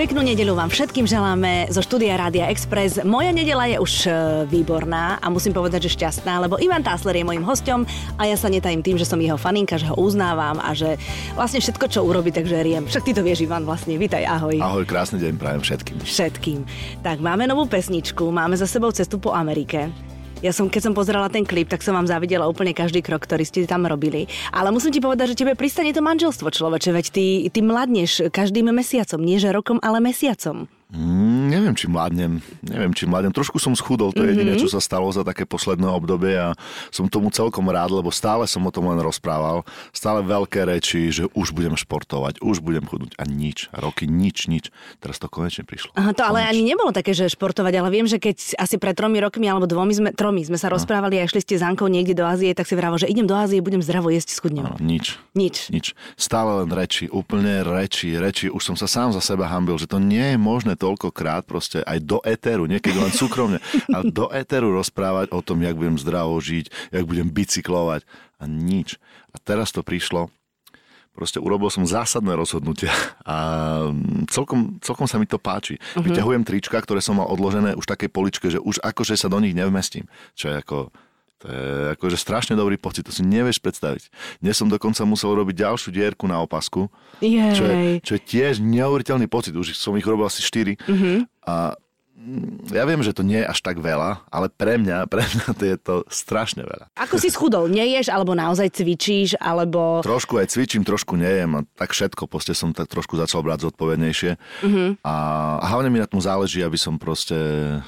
Peknú nedelu vám všetkým želáme zo štúdia Rádia Express. Moja nedela je už e, výborná a musím povedať, že šťastná, lebo Ivan Tásler je mojim hostom a ja sa netajím tým, že som jeho faninka, že ho uznávam a že vlastne všetko, čo urobí, takže riem. Však ty to vieš, Ivan, vlastne. Vítaj, ahoj. Ahoj, krásny deň prajem všetkým. Všetkým. Tak máme novú pesničku, máme za sebou cestu po Amerike. Ja som, keď som pozerala ten klip, tak som vám zavidela úplne každý krok, ktorý ste tam robili. Ale musím ti povedať, že tebe pristane to manželstvo, človeče, veď ty, ty mladneš každým mesiacom, nie že rokom, ale mesiacom. Mm, neviem, či mladnem. Neviem, či mladnem. Trošku som schudol, to je jediné, čo sa stalo za také posledné obdobie a som tomu celkom rád, lebo stále som o tom len rozprával. Stále veľké reči, že už budem športovať, už budem chudnúť a nič. Roky nič, nič. Teraz to konečne prišlo. Aha, to ale ani nebolo také, že športovať, ale viem, že keď asi pred tromi rokmi alebo dvomi sme, tromi sme sa rozprávali a išli ste s Ankou niekde do Ázie, tak si vravo, že idem do Ázie, budem zdravo jesť, schudnem. Ano, nič. Nič. Nič. Stále len reči, úplne reči, reči. Už som sa sám za seba hambil, že to nie je možné toľkokrát proste aj do éteru, niekedy len súkromne, ale do éteru rozprávať o tom, jak budem zdravo žiť, jak budem bicyklovať a nič. A teraz to prišlo, proste urobil som zásadné rozhodnutia a celkom, celkom sa mi to páči. Uh-huh. Vyťahujem trička, ktoré som mal odložené už v takej poličke, že už akože sa do nich nevmestím. Čo je ako to je akože strašne dobrý pocit, to si nevieš predstaviť. Dnes som dokonca musel robiť ďalšiu dierku na opasku, čo je, čo je tiež neuveriteľný pocit. Už som ich robil asi 4 mm-hmm. a ja viem, že to nie je až tak veľa, ale pre mňa, pre mňa to je to strašne veľa. Ako si schudol? Neješ, alebo naozaj cvičíš, alebo... Trošku aj cvičím, trošku nejem a tak všetko, proste som tak trošku začal brať zodpovednejšie mm-hmm. a, a hlavne mi na tom záleží, aby som proste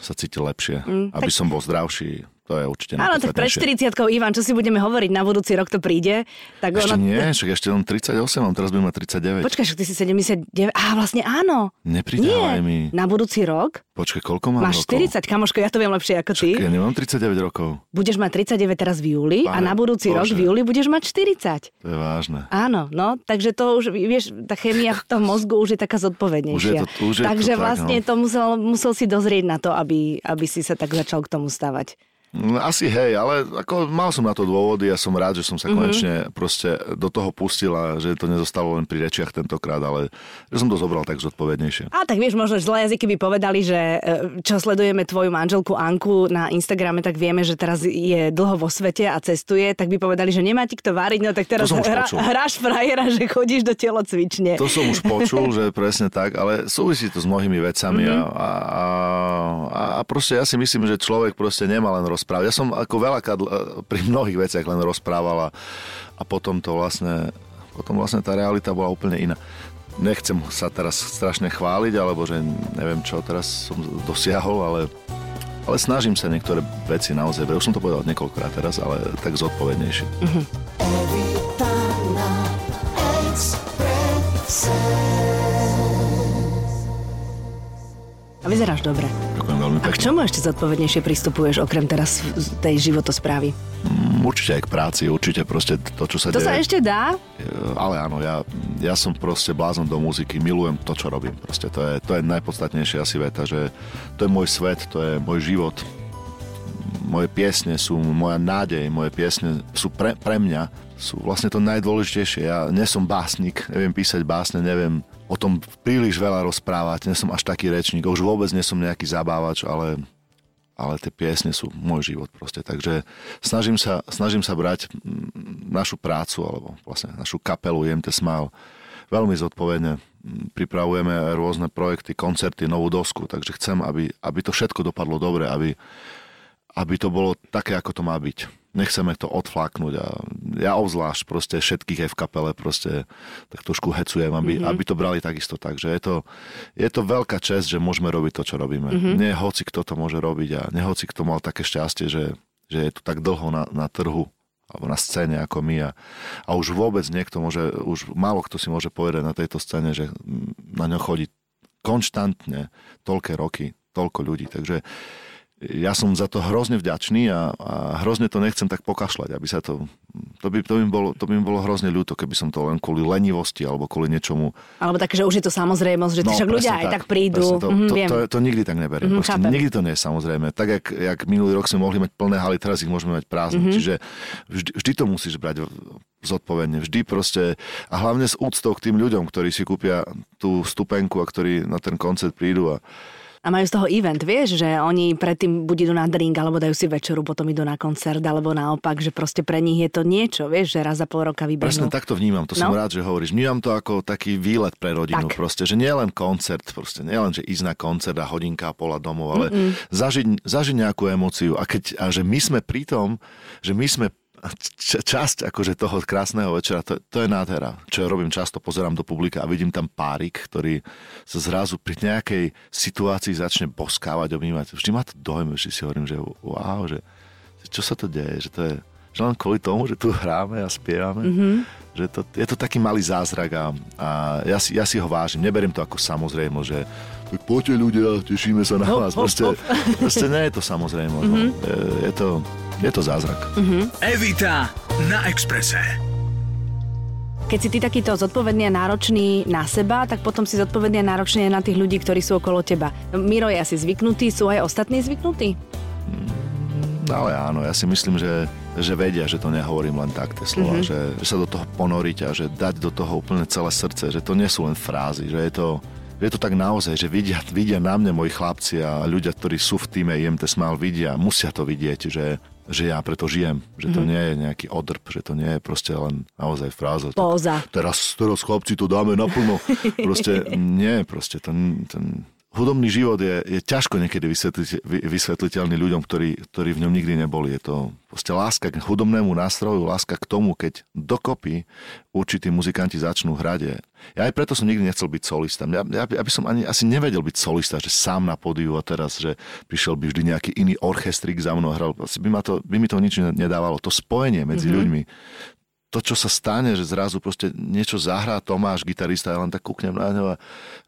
sa cítil lepšie, mm, aby tak... som bol zdravší, to je určite Áno, tak pred 40 Ivan, čo si budeme hovoriť, na budúci rok to príde. Tak ešte ona... nie, však ešte len 38, mám teraz budem mať 39. Počkaj, však ty si 79, á, vlastne áno. Nepridávaj mi. na budúci rok. Počkaj, koľko mám Máš rokov? 40, kamoško, ja to viem lepšie ako ty. Čak, ja nemám 39 rokov. Budeš mať 39 teraz v júli Pane, a na budúci Bože. rok v júli budeš mať 40. To je vážne. Áno, no, takže to už, vieš, tá chémia v tom mozgu už je taká zodpovednejšia. Už je to, už je takže to vlastne tak, no. to musel, musel si dozrieť na to, aby, aby si sa tak začal k tomu stavať. No, asi hej, ale ako mal som na to dôvody a som rád, že som sa mm-hmm. konečne proste do toho pustil a že to nezostalo len pri rečiach tentokrát, ale že som to zobral tak zodpovednejšie. A tak vieš, možno zlé jazyky by povedali, že e, čo sledujeme tvoju manželku Anku na Instagrame, tak vieme, že teraz je dlho vo svete a cestuje, tak by povedali, že nemá ti kto váriť, no tak teraz hra, hráš frajera, že chodíš do telocvične. To som už počul, že presne tak, ale súvisí to s mnohými vecami mm-hmm. a, a, a, a proste ja si myslím, že človek proste nemá len roz rozprávať. Ja som ako veľa pri mnohých veciach len rozprával a, potom to vlastne, potom vlastne tá realita bola úplne iná. Nechcem sa teraz strašne chváliť, alebo že neviem čo teraz som dosiahol, ale, ale snažím sa niektoré veci naozaj, už som to povedal niekoľkokrát teraz, ale tak zodpovednejšie. Mm-hmm. Vyzeráš dobre. Veľmi pekne. A k čomu ešte zodpovednejšie pristupuješ, okrem teraz tej životosprávy? Mm, určite aj k práci, určite proste to, čo sa to deje. To sa ešte dá? Ale áno, ja, ja som proste blázon do muziky, milujem to, čo robím. Proste to je, to je najpodstatnejšia asi veta, že to je môj svet, to je môj život. Moje piesne sú moja nádej, moje piesne sú pre, pre mňa, sú vlastne to najdôležitejšie. Ja nie som básnik, neviem písať básne, neviem o tom príliš veľa rozprávať, nie som až taký rečník, už vôbec nie som nejaký zabávač, ale, ale tie piesne sú môj život proste. Takže snažím sa, snažím sa brať našu prácu, alebo vlastne našu kapelu IMT Smile veľmi zodpovedne. Pripravujeme rôzne projekty, koncerty, novú dosku, takže chcem, aby, aby to všetko dopadlo dobre, aby, aby to bolo také, ako to má byť nechceme to odfláknuť a ja obzvlášť proste všetkých aj v kapele proste tak trošku hecujem, aby, mm-hmm. aby to brali takisto tak, že je to, je to veľká čest, že môžeme robiť to, čo robíme. Mm-hmm. Nie hoci kto to môže robiť a nie hoci kto mal také šťastie, že, že je tu tak dlho na, na trhu alebo na scéne ako my a, a už vôbec niekto môže, už málo kto si môže povedať na tejto scéne, že na ňo chodí konštantne toľké roky, toľko ľudí, takže ja som za to hrozne vďačný a, a hrozne to nechcem tak pokašľať, aby sa to... To by, to, by bolo, to by mi bolo hrozne ľúto, keby som to len kvôli lenivosti alebo kvôli niečomu... Alebo také, že už je to samozrejmosť, že no, však ľudia tak, aj tak prídu. To, mm, to, to, to, to nikdy tak neberiem. Mm, proste, nikdy to nie je samozrejme. Tak, jak, jak minulý rok sme mohli mať plné haly, teraz ich môžeme mať prázdne. Mm-hmm. Čiže vždy, vždy to musíš brať zodpovedne. Vždy proste, a hlavne s úctou k tým ľuďom, ktorí si kúpia tú stupenku a ktorí na ten koncert prídu a a majú z toho event, vieš, že oni predtým buď idú na drink, alebo dajú si večeru, potom idú na koncert, alebo naopak, že proste pre nich je to niečo, vieš, že raz za pol roka vybehnú. Presne takto vnímam, to no? som rád, že hovoríš. Vnímam to ako taký výlet pre rodinu, tak. proste, že nie len koncert, proste, nie len, že ísť na koncert a hodinka a pola domov, ale zažiť, zažiť nejakú emóciu a, keď, a že my sme pri tom, že my sme časť akože toho krásneho večera, to, to je nádhera. Čo ja robím často, pozerám do publika a vidím tam párik, ktorý sa zrazu pri nejakej situácii začne boskávať, obnímať. Vždy ma to dojme, že si hovorím, že wow, že čo sa to deje, že to je že len kvôli tomu, že tu hráme a spievame, mm-hmm. že to, je to taký malý zázrak a, a ja, si, ja si ho vážim. Neberiem to ako samozrejmo, že tak poďte ľudia, tešíme sa na vás. Proste, proste nie je to samozrejmo. Mm-hmm. No. Je, je to je to zázrak. Uh-huh. Evita na Exprese. Keď si ty takýto zodpovedný a náročný na seba, tak potom si zodpovedný a náročný aj na tých ľudí, ktorí sú okolo teba. Miro je asi zvyknutý, sú aj ostatní zvyknutí? Mm, ale áno, ja si myslím, že, že vedia, že to nehovorím len tak, tie slova, mm-hmm. že, že sa do toho ponoriť a že dať do toho úplne celé srdce, že to nie sú len frázy, že je to, je to tak naozaj, že vidia, vidia na mne moji chlapci a ľudia, ktorí sú v týme IMT Smile, vidia, musia to vidieť, že, že ja preto žijem, že to mm. nie je nejaký odrb, že to nie je proste len naozaj fráza. Póza. Teraz, teraz chlapci to dáme naplno. proste nie, proste ten, ten hudobný život je, je ťažko niekedy vysvetliteľný ľuďom, ktorí, ktorí v ňom nikdy neboli. Je to proste láska k hudobnému nástroju, láska k tomu, keď dokopy určití muzikanti začnú hrať. Ja aj preto som nikdy nechcel byť solista. Ja, ja, ja by som ani asi nevedel byť solista, že sám na pódiu a teraz, že prišiel by vždy nejaký iný orchestrik za mnou hral. Asi by, ma to, by mi to nič nedávalo. To spojenie medzi mm-hmm. ľuďmi, to, čo sa stane, že zrazu proste niečo zahrá Tomáš, gitarista, ja len tak kúknem na ňo a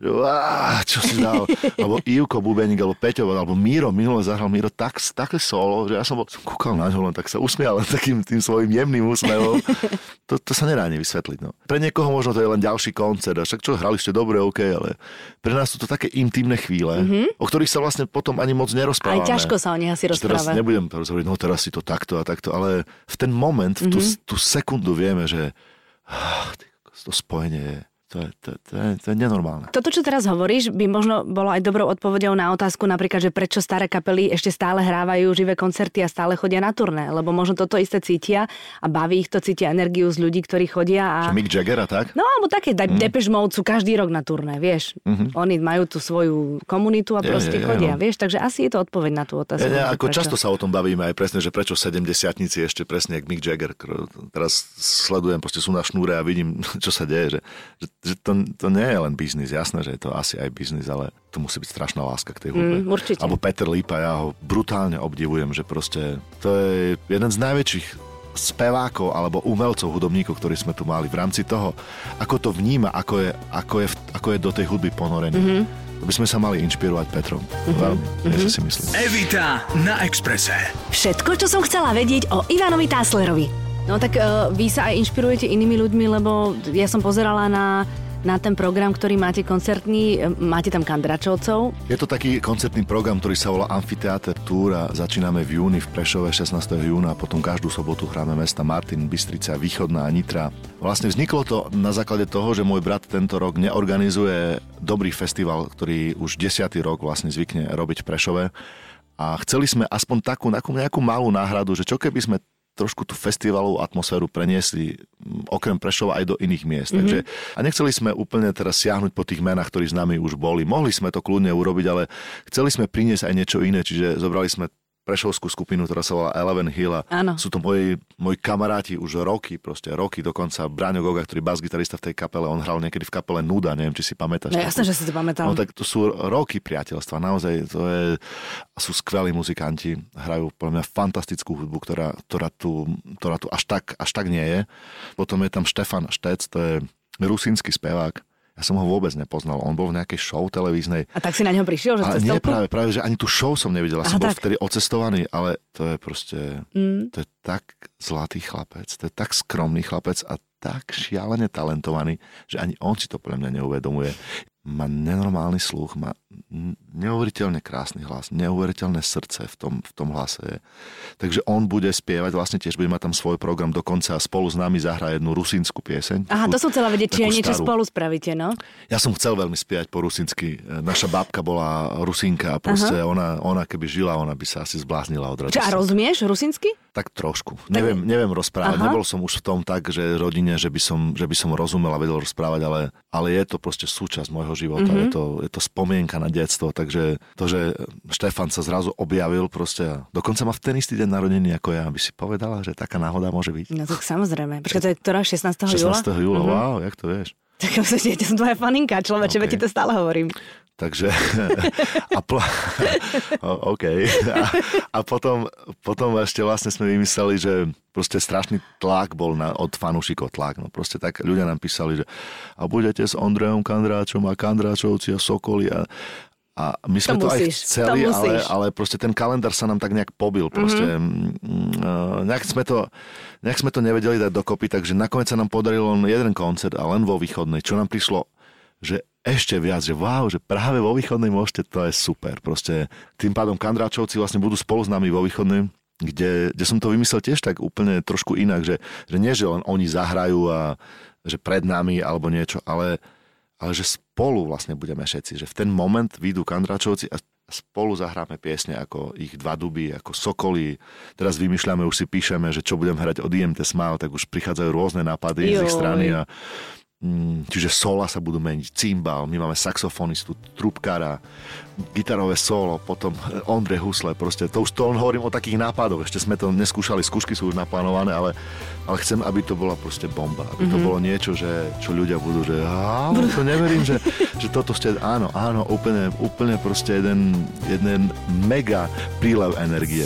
že, á, čo si dal. alebo Ivko Bubeník, alebo Peťo, alebo Míro, minule zahral Míro tak, také solo, že ja som, bol, som kúkal na ňo, len tak sa usmial len takým tým svojim jemným úsmevom. To, to sa nedá ani vysvetliť. No. Pre niekoho možno to je len ďalší koncert, a však čo, hrali ste dobre, OK, ale pre nás sú to také intimné chvíle, mm-hmm. o ktorých sa vlastne potom ani moc nerozprávame. Aj ťažko sa o nich asi rozprávať. Teraz nebudem hovoriť, no teraz si to takto a takto, ale v ten moment, v tú, mm-hmm. tú sekundu sekundu vieme, že to spojenie je to je, to, to, je, to je nenormálne. Toto, čo teraz hovoríš, by možno bolo aj dobrou odpovedou na otázku napríklad, že prečo staré kapely ešte stále hrávajú živé koncerty a stále chodia na turné. Lebo možno toto isté cítia a baví ich to, cítia energiu z ľudí, ktorí chodia. A... Čo Mick Jagger tak? No, alebo také, mm. Depeche Mode sú každý rok na turné, vieš. Mm-hmm. Oni majú tú svoju komunitu a proste je, je, chodia, je, no. vieš. Takže asi je to odpoveď na tú otázku. Je, je, ako prečo? často sa o tom bavíme aj presne, že prečo 70 ešte presne jak Mick Jagger. Teraz sledujem, proste sú na šnúre a vidím, čo sa deje, že, že, že to, to nie je len biznis, jasné, že je to asi aj biznis, ale to musí byť strašná láska k tej hudbe. Mm, určite. Alebo Peter Lípa, ja ho brutálne obdivujem, že proste to je jeden z najväčších spevákov alebo umelcov, hudobníkov, ktorí sme tu mali v rámci toho, ako to vníma, ako je, ako je, ako je do tej hudby ponorený. Mm-hmm by sme sa mali inšpirovať Petrom. Mm-hmm. Veľmi, mm-hmm. si myslím. Evita na Exprese. Všetko, čo som chcela vedieť o Ivanovi Táslerovi. No tak uh, vy sa aj inšpirujete inými ľuďmi, lebo ja som pozerala na na ten program, ktorý máte koncertný. Máte tam Kandračovcov? Je to taký koncertný program, ktorý sa volá Amfiteáter Tour a začíname v júni v Prešove 16. júna a potom každú sobotu hráme mesta Martin, Bystrica, Východná a Nitra. Vlastne vzniklo to na základe toho, že môj brat tento rok neorganizuje dobrý festival, ktorý už desiatý rok vlastne zvykne robiť v Prešove a chceli sme aspoň takú nejakú malú náhradu, že čo keby sme trošku tú festivalovú atmosféru preniesli okrem Prešova aj do iných miest. Mm-hmm. Takže, a nechceli sme úplne teraz siahnuť po tých menách, ktorí s nami už boli. Mohli sme to kľudne urobiť, ale chceli sme priniesť aj niečo iné, čiže zobrali sme prešovskú skupinu, ktorá sa volá Eleven Hill a Áno. sú to moji, moji kamaráti už roky, proste roky dokonca. Braňo Goga, ktorý bas-gitarista v tej kapele, on hral niekedy v kapele Nuda, neviem, či si pamätáš. No, jasne, že si to pamätám. No tak to sú roky priateľstva, naozaj to je, sú skvelí muzikanti, hrajú podľa mňa fantastickú hudbu, ktorá, ktorá, tu, ktorá tu až tak, až tak nie je. Potom je tam Štefan Štec, to je rusínsky spevák, Ja som ho vôbec nepoznal. On bol v nejakej show televíznej. A tak si na ňo prišiel, že Ale nie práve, práve, že ani tú show som nevidel. Ja som bol tak. vtedy ocestovaný, ale to je proste, Mm. to je tak zlatý chlapec, to je tak skromný chlapec a tak šialene talentovaný, že ani on si to pre mňa neuvedomuje. Má nenormálny sluch, má neuveriteľne krásny hlas, neuveriteľné srdce v tom, v tom hlase. je. Takže on bude spievať, vlastne tiež bude mať tam svoj program dokonca a spolu s nami zahrá jednu rusínsku pieseň. Aha, to som chcela vedieť, či aj takú niečo starú. spolu spravíte, no? Ja som chcel veľmi spievať po rusinsky. Naša babka bola rusinka a proste ona, ona keby žila, ona by sa asi zbláznila od Čo, a radosti. rozumieš rusinsky? Tak trošku. Neviem, neviem rozprávať. Aha. Nebol som už v tom tak, že rodine, že by som, že by som rozumel a vedel rozprávať, ale, ale je to proste súčasť môjho života. Mhm. Mm-hmm. Je, to, je to spomienka na detstvo. Takže to, že Štefan sa zrazu objavil proste dokonca má v ten istý deň narodení ako ja, aby si povedala, že taká náhoda môže byť. No tak samozrejme. Počkaj, to je ktorá? 16. júla? 16. júla, Mhm. wow, jak to vieš. Tak som, som tvoja faninka, človeče, OK. veď ti to stále hovorím. Takže, a pl- o, OK. A, a potom, potom ešte vlastne sme vymysleli, že proste strašný tlak bol na, od fanúšikov tlak. No proste tak ľudia nám písali, že a budete s Ondrejom Kandráčom a Kandráčovci a Sokoli a, a my sme To to, aj musíš, chceli, to ale, ale proste ten kalendár sa nám tak nejak pobil. Proste, mm-hmm. nejak, sme to, nejak sme to nevedeli dať dokopy, takže nakoniec sa nám podarilo len jeden koncert a len vo východnej, čo nám prišlo že ešte viac, že wow, že práve vo východnej môžete, to je super. Proste tým pádom Kandráčovci vlastne budú spolu s nami vo východnej, kde, kde som to vymyslel tiež tak úplne trošku inak, že, že nie, že len oni zahrajú a že pred nami alebo niečo, ale, ale že spolu vlastne budeme všetci, že v ten moment výjdu Kandráčovci a spolu zahráme piesne ako ich dva duby, ako Sokoly. Teraz vymýšľame, už si píšeme, že čo budem hrať od IMT Smile, tak už prichádzajú rôzne nápady z ich Joj. strany a čiže sola sa budú meniť, cymbal, my máme saxofonistu, trubkára, gitarové solo, potom eh, Ondrej Husle, proste to už to len hovorím o takých nápadoch, ešte sme to neskúšali, skúšky sú už naplánované, ale, ale chcem, aby to bola proste bomba, aby to bolo niečo, že, čo ľudia budú, že "Á, to neverím, že, že toto ste, áno, áno, úplne, úplne proste jeden, jeden mega prílev energie.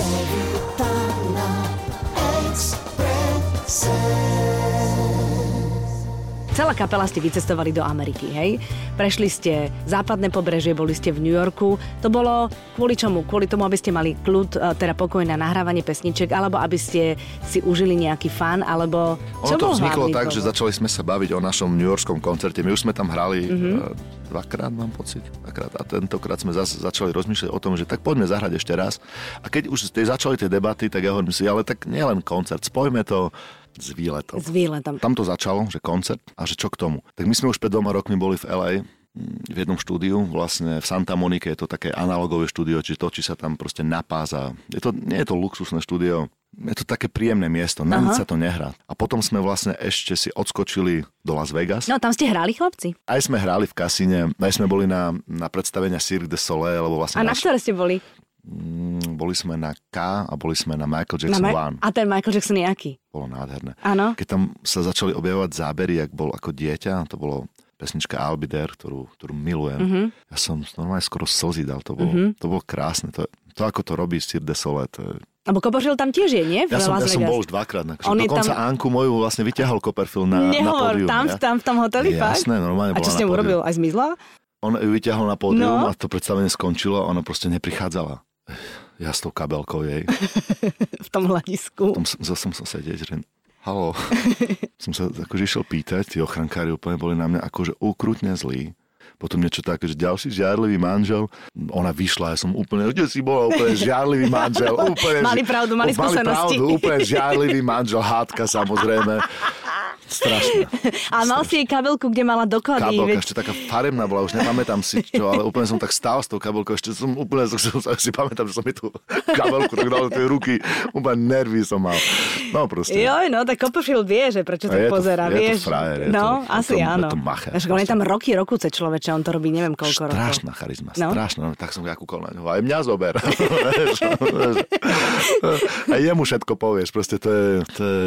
Celá kapela ste vycestovali do Ameriky, hej? Prešli ste západné pobrežie, boli ste v New Yorku. To bolo kvôli čomu? Kvôli tomu, aby ste mali kľud, e, teda pokoj na nahrávanie pesniček, alebo aby ste si užili nejaký fan, alebo... Ono Čo to bol vzniklo tak, že začali sme sa baviť o našom New Yorkskom koncerte. My už sme tam hrali Mhm. mm-hmm. dvakrát, mám pocit. Dvakrát. A tentokrát sme zase začali rozmýšľať o tom, že tak poďme zahrať ešte raz. A keď už ste začali tie debaty, tak ja hovorím si, ale tak nielen koncert, spojme to s výletom. S výletom. Tam to začalo, že koncert a že čo k tomu. Tak my sme už pred dvoma rokmi boli v LA mm, v jednom štúdiu, vlastne v Santa Monike je to také analogové štúdio, čiže točí sa tam proste napáza. Je to, nie je to luxusné štúdio, je to také príjemné miesto, na nič sa to nehrá. A potom sme vlastne ešte si odskočili do Las Vegas. No, tam ste hrali, chlapci? Aj sme hrali v kasíne, aj sme boli na, na predstavenia Cirque du Soleil, lebo A vlastne na naš- ktoré ste boli? Mm, boli sme na K a boli sme na Michael Na Jackson Ma- One. A ten Michael Jackson je aký? Bolo nádherné. Áno. Keď tam sa začali objavovať zábery, jak bol ako dieťa, to bolo pesnička Albider, ktorú, ktorú milujem. Mhm. Mm-hmm. Ja som normálne skoro slzy dal, to bolo, mm-hmm. to bolo krásne. To, to, ako to robí Cirque du Soleil, to je... Lebo Kopořil tam tiež je, nie? V Ja som, Las ja som Vegas. bol už dvakrát. Na, On dokonca tam- Anku moju vlastne vyťahol Copperfield na, na Nehovor, pódium. tam, ja? tam v tom hoteli, fakt? Jasné, normálne A čo s na pódiu. urobil? Aj zmizla? On ju vyťahol na pódium No. a to predstavenie skončilo a ona proste neprichádzala. Ja s tou kabelkou jej. v tom hľadisku. Tom som, zase som sa sedieť, že halo. som sa akože išiel pýtať, tí ochrankári úplne boli na mňa akože ukrutne zlí. Potom niečo také, že ďalší žiarlivý manžel. Ona vyšla, ja som úplne, kde si bola, úplne žiarlivý manžel. Úplne, Mali pravdu, mali skúsenosti. Mali pravdu, úplne žiarlivý manžel, hádka samozrejme. Strašné. A mal si jej kabelku, kde mala doklady. Kabelka veď- ešte taká farebná bola, už nepamätám si čo, ale úplne som tak stál s tou kabelkou, ešte som úplne, som, si pamätám, že som mi tú kabelku tak dal do tej ruky, úplne nervy som mal. No proste. Joj, no tak Copperfield vie, že prečo je to- pozera, je to vieš. frajer, je no, to- je asi to- je áno. to macher, Až on je tam roky, rokuce človeče, on to robí neviem koľko rokov. Strašná charizma, No. strašná. No, tak som ja kúkol na ňo. Aj mňa zober. Vieš, vieš. a jemu všetko povieš. Proste to je, to je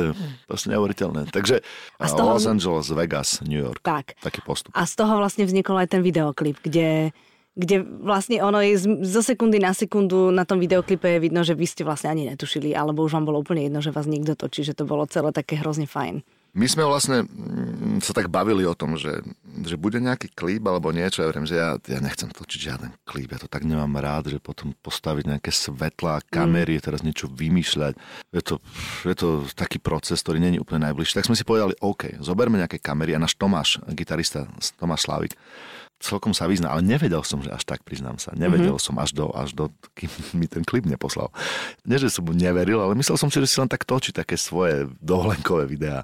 proste neuveriteľné. Takže A z toho- Los Angeles, Vegas, New York. Tak. Taký postup. A z toho vlastne vznikol aj ten videoklip, kde kde vlastne ono je z- zo sekundy na sekundu na tom videoklipe je vidno, že vy ste vlastne ani netušili, alebo už vám bolo úplne jedno, že vás niekto točí, že to bolo celé také hrozne fajn. My sme vlastne mm, sa tak bavili o tom, že že bude nejaký klip alebo niečo, ja viem, že ja, ja nechcem točiť žiaden klip, ja to tak nemám rád, že potom postaviť nejaké svetlá, kamery, mm. teraz niečo vymýšľať. Je to, je to taký proces, ktorý není úplne najbližší. Tak sme si povedali, OK, zoberme nejaké kamery a náš Tomáš, gitarista Tomáš Slavik, celkom sa vyzná, ale nevedel som, že až tak priznám sa. Nevedel mm-hmm. som až do, až do, kým mi ten klip neposlal. Nie, že som mu neveril, ale myslel som si, že si len tak točí také svoje dovolenkové videá.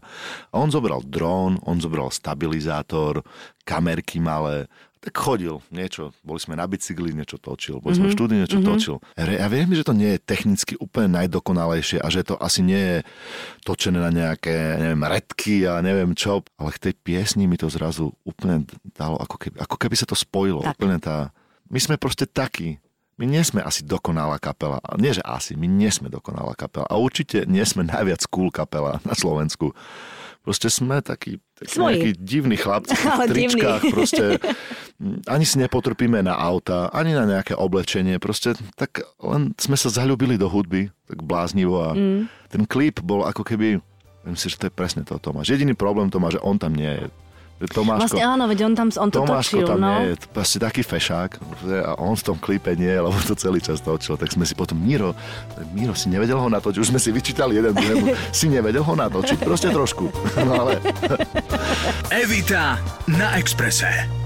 A on zobral dron, on zobral stabilizátor, kamerky malé tak chodil niečo, boli sme na bicykli, niečo točil, boli sme mm-hmm. v mhm. štúdiu, niečo mm-hmm. točil. Ja viem, že to nie je technicky úplne najdokonalejšie a že to asi nie je točené na nejaké, neviem, redky a neviem čo, ale k tej piesni mi to zrazu úplne dalo, ako keby, ako keby sa to spojilo. Tak. Úplne tá... My sme proste takí, my nie sme asi dokonalá kapela. Nie, že asi, my nie sme dokonalá kapela. A určite nie sme najviac cool kapela na Slovensku. Proste sme takí, takí nejakí divní chlapci v tričkách. Proste ani si nepotrpíme na auta, ani na nejaké oblečenie. Proste tak len sme sa zalúbili do hudby, tak bláznivo a mm. ten klip bol ako keby Myslím si, že to je presne to Tomáš. Jediný problém to má, že on tam nie je. Tomáško, vlastne áno, veď on tam on to Tomáško točil. tam no. nie je, proste taký fešák a on v tom klipe nie, lebo to celý čas točil, tak sme si potom, Miro, Miro si nevedel ho natočiť, už sme si vyčítali jeden druhému, si nevedel ho natočiť, proste trošku. No ale... Evita na Exprese.